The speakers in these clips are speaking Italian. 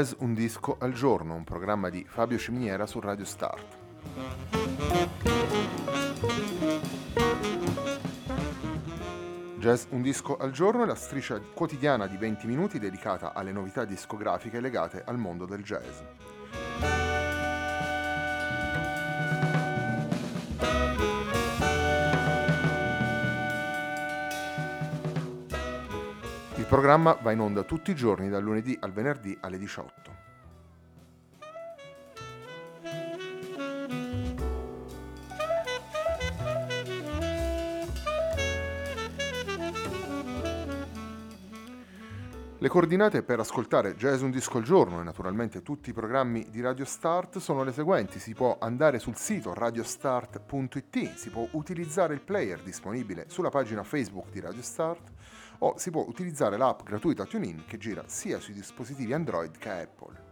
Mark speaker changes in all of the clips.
Speaker 1: Jazz Un disco al giorno, un programma di Fabio Ciminiera su Radio Start. Jazz Un disco al giorno è la striscia quotidiana di 20 minuti dedicata alle novità discografiche legate al mondo del jazz. Programma va in onda tutti i giorni dal lunedì al venerdì alle 18. Le coordinate per ascoltare Jazz Un Disco al Giorno e naturalmente tutti i programmi di Radio Start sono le seguenti. Si può andare sul sito radiostart.it, si può utilizzare il player disponibile sulla pagina Facebook di Radio Start o si può utilizzare l'app gratuita TuneIn che gira sia sui dispositivi Android che Apple.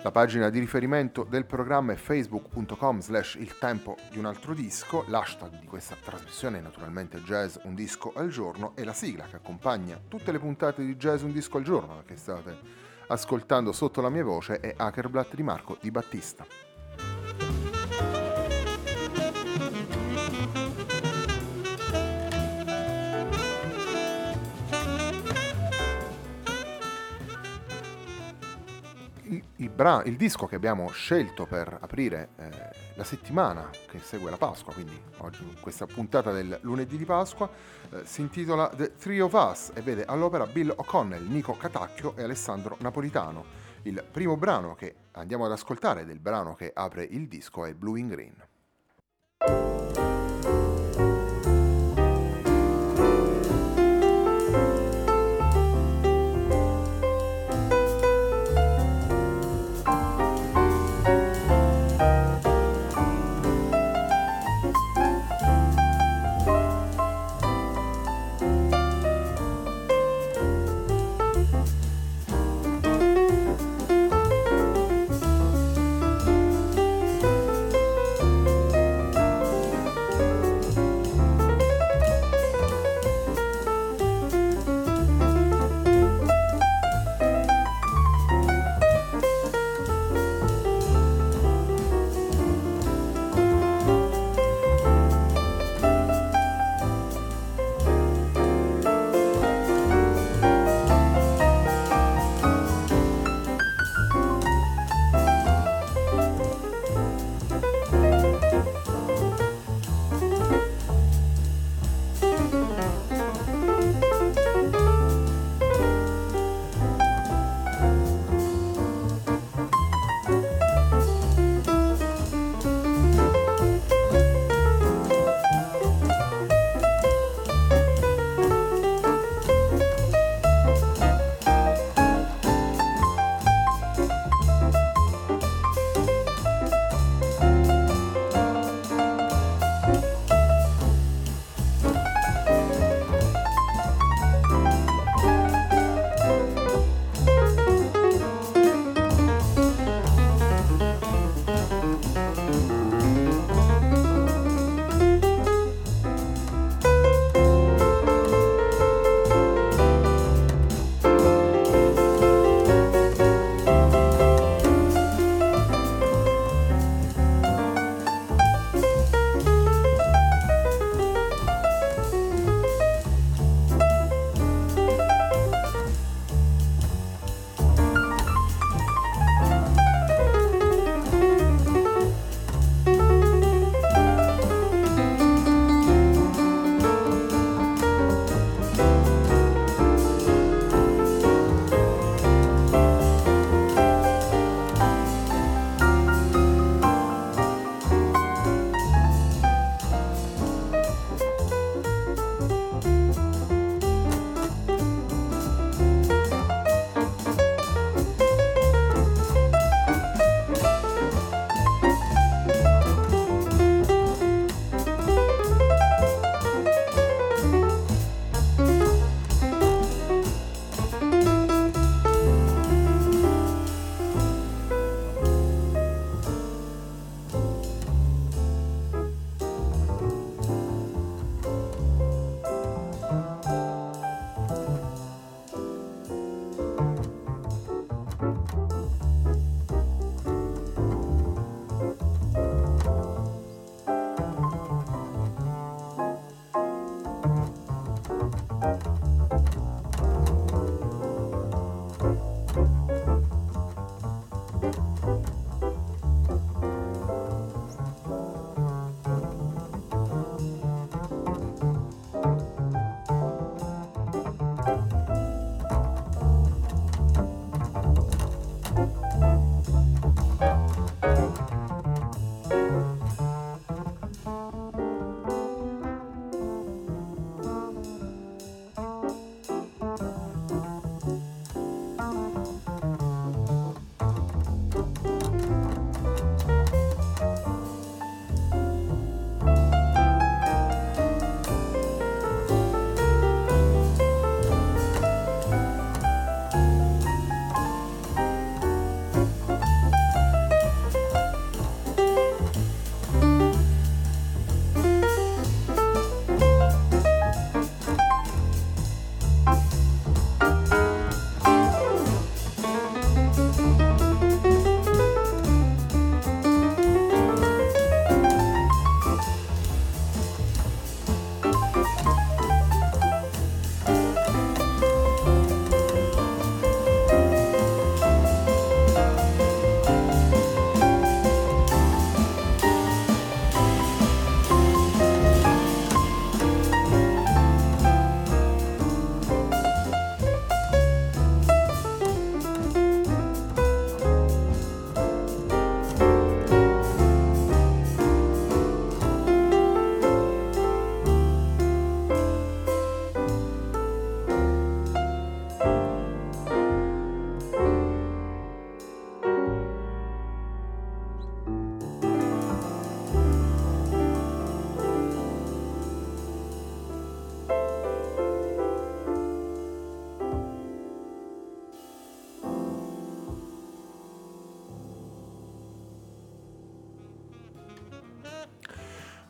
Speaker 1: La pagina di riferimento del programma è facebook.com slash il tempo di un altro disco, l'hashtag di questa trasmissione è naturalmente jazz un disco al giorno e la sigla che accompagna tutte le puntate di jazz un disco al giorno che state ascoltando sotto la mia voce è Hackerblatt di Marco Di Battista. Il, il, bra- il, disco che abbiamo scelto per aprire eh, la settimana che segue la Pasqua, quindi oggi questa puntata del lunedì di Pasqua, eh, si intitola The Three of Us e vede all'opera Bill O'Connell, Nico Catacchio e Alessandro Napolitano. Il primo brano che andiamo ad ascoltare del brano che apre il disco è Blue in Green.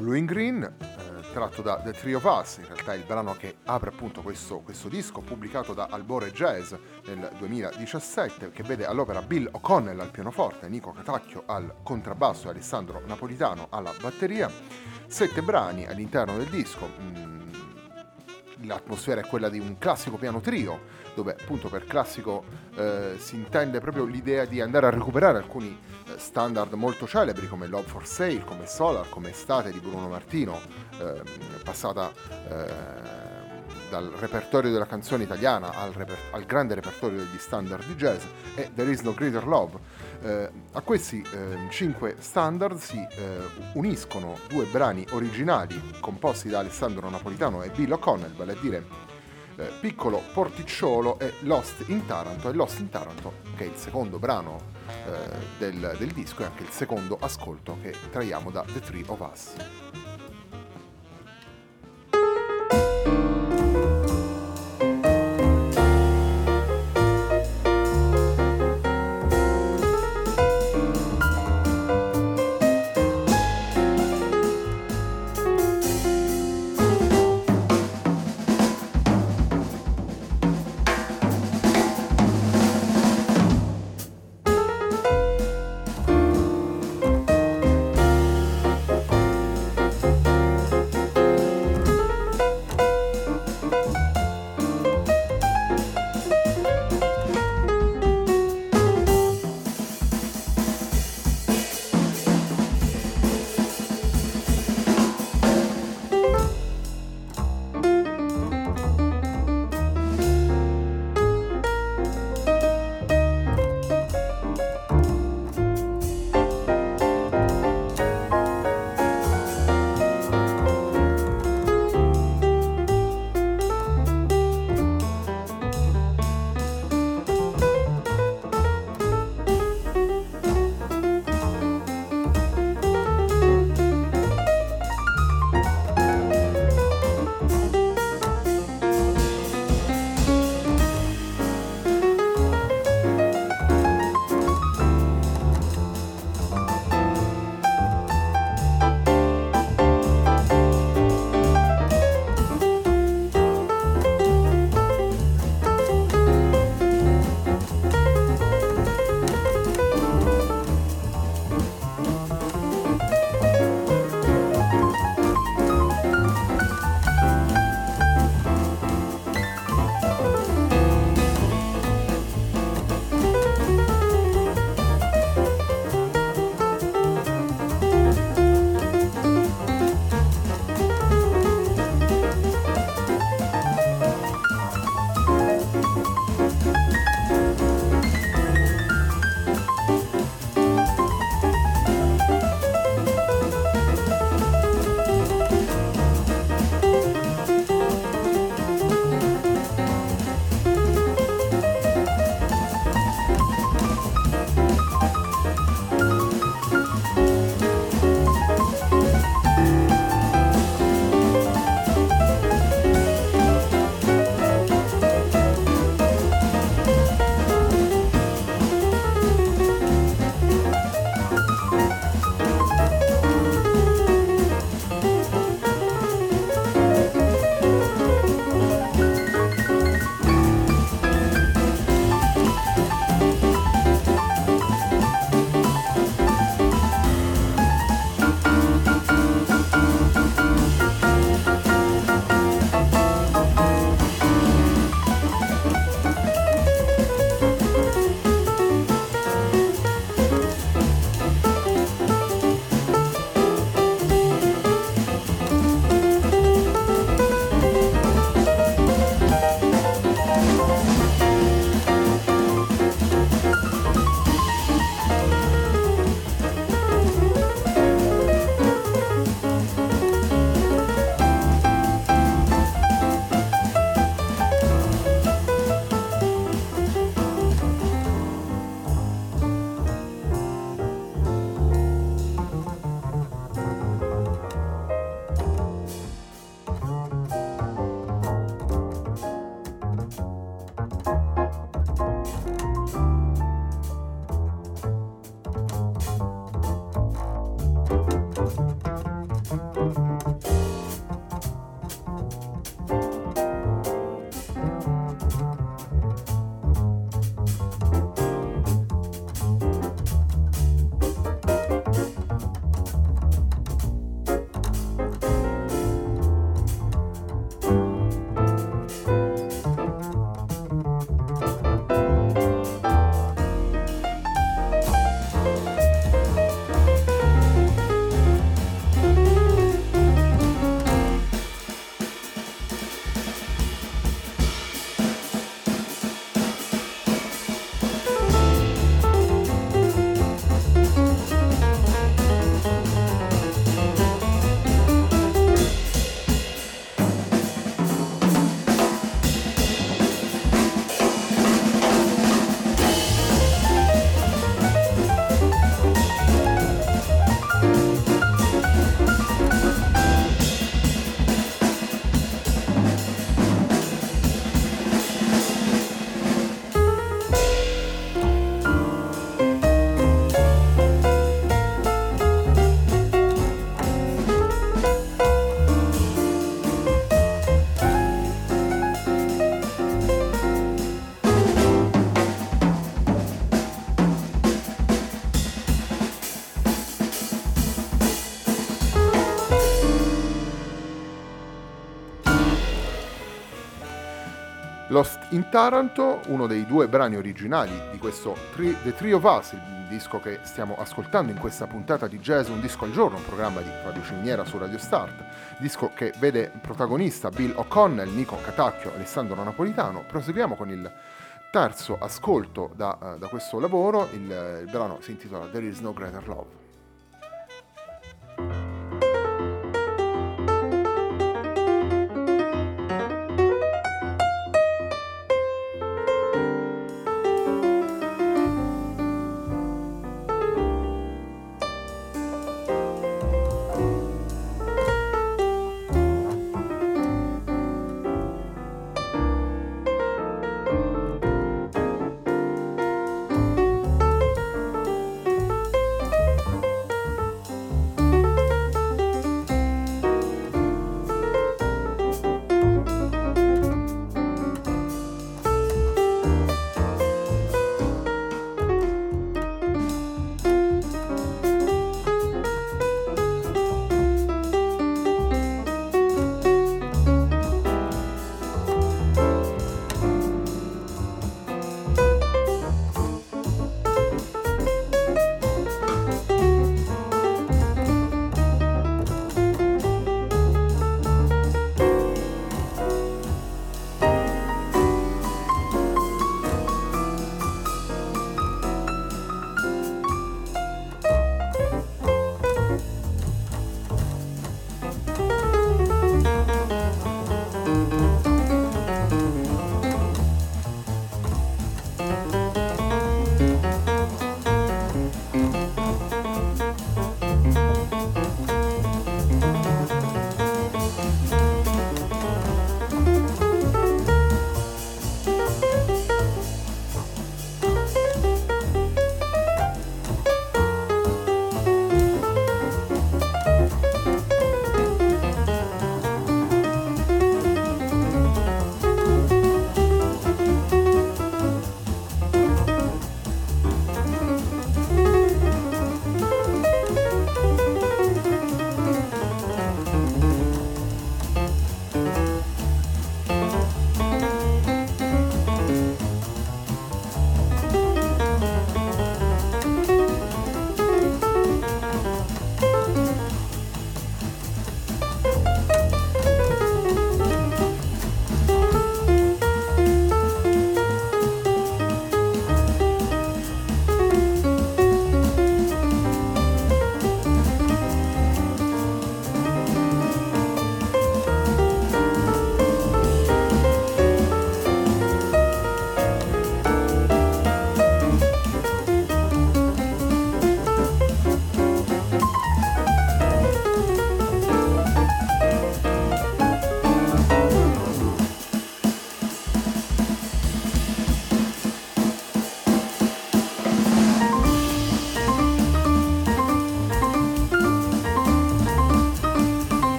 Speaker 1: Blue and Green, eh, tratto da The Three of Us, in realtà è il brano che apre appunto questo, questo disco pubblicato da Albore Jazz nel 2017, che vede all'opera Bill O'Connell al pianoforte, Nico Catacchio al contrabbasso e Alessandro Napolitano alla batteria. Sette brani all'interno del disco. Mm, l'atmosfera è quella di un classico piano trio, dove appunto per classico eh, si intende proprio l'idea di andare a recuperare alcuni eh, standard molto celebri come Love for Sale, come Solar, come Estate di Bruno Martino, eh, passata dal repertorio della canzone italiana al, reper- al, grande repertorio degli standard di jazz e There is no greater love. Eh, a questi eh, cinque standard si eh, uniscono due brani originali composti da Alessandro Napolitano e Bill O'Connell, vale a dire eh, Piccolo Porticciolo e Lost in Taranto e Lost in Taranto che è il secondo brano eh, del, del disco e anche il secondo ascolto che traiamo da The Three of Us. In Taranto, uno dei due brani originali di questo The of Us, il disco che stiamo ascoltando in questa puntata di Jazz Un Disco al Giorno, un programma di Radio Ciminiera su Radio Start, disco che vede protagonista Bill O'Connell, Nico Catacchio, Alessandro Napolitano. Proseguiamo con il terzo ascolto da, uh, da questo lavoro, il, il brano si intitola There is no greater love.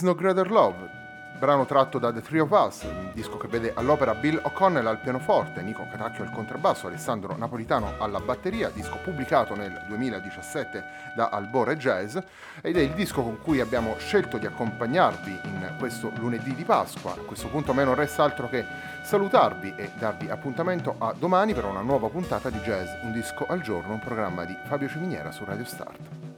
Speaker 1: Is No Greater Love, brano tratto da The Three of Us, un disco che vede all'opera Bill O'Connell al pianoforte, Nico Catacchio al contrabbasso, Alessandro Napolitano alla batteria, disco pubblicato nel 2017 da Albore Jazz ed è il disco con cui abbiamo scelto di accompagnarvi in questo lunedì di Pasqua. A questo punto a me non resta altro che salutarvi e darvi appuntamento a domani per una nuova puntata di Jazz, un disco al giorno, un programma di Fabio Ciminiera su Radio Start.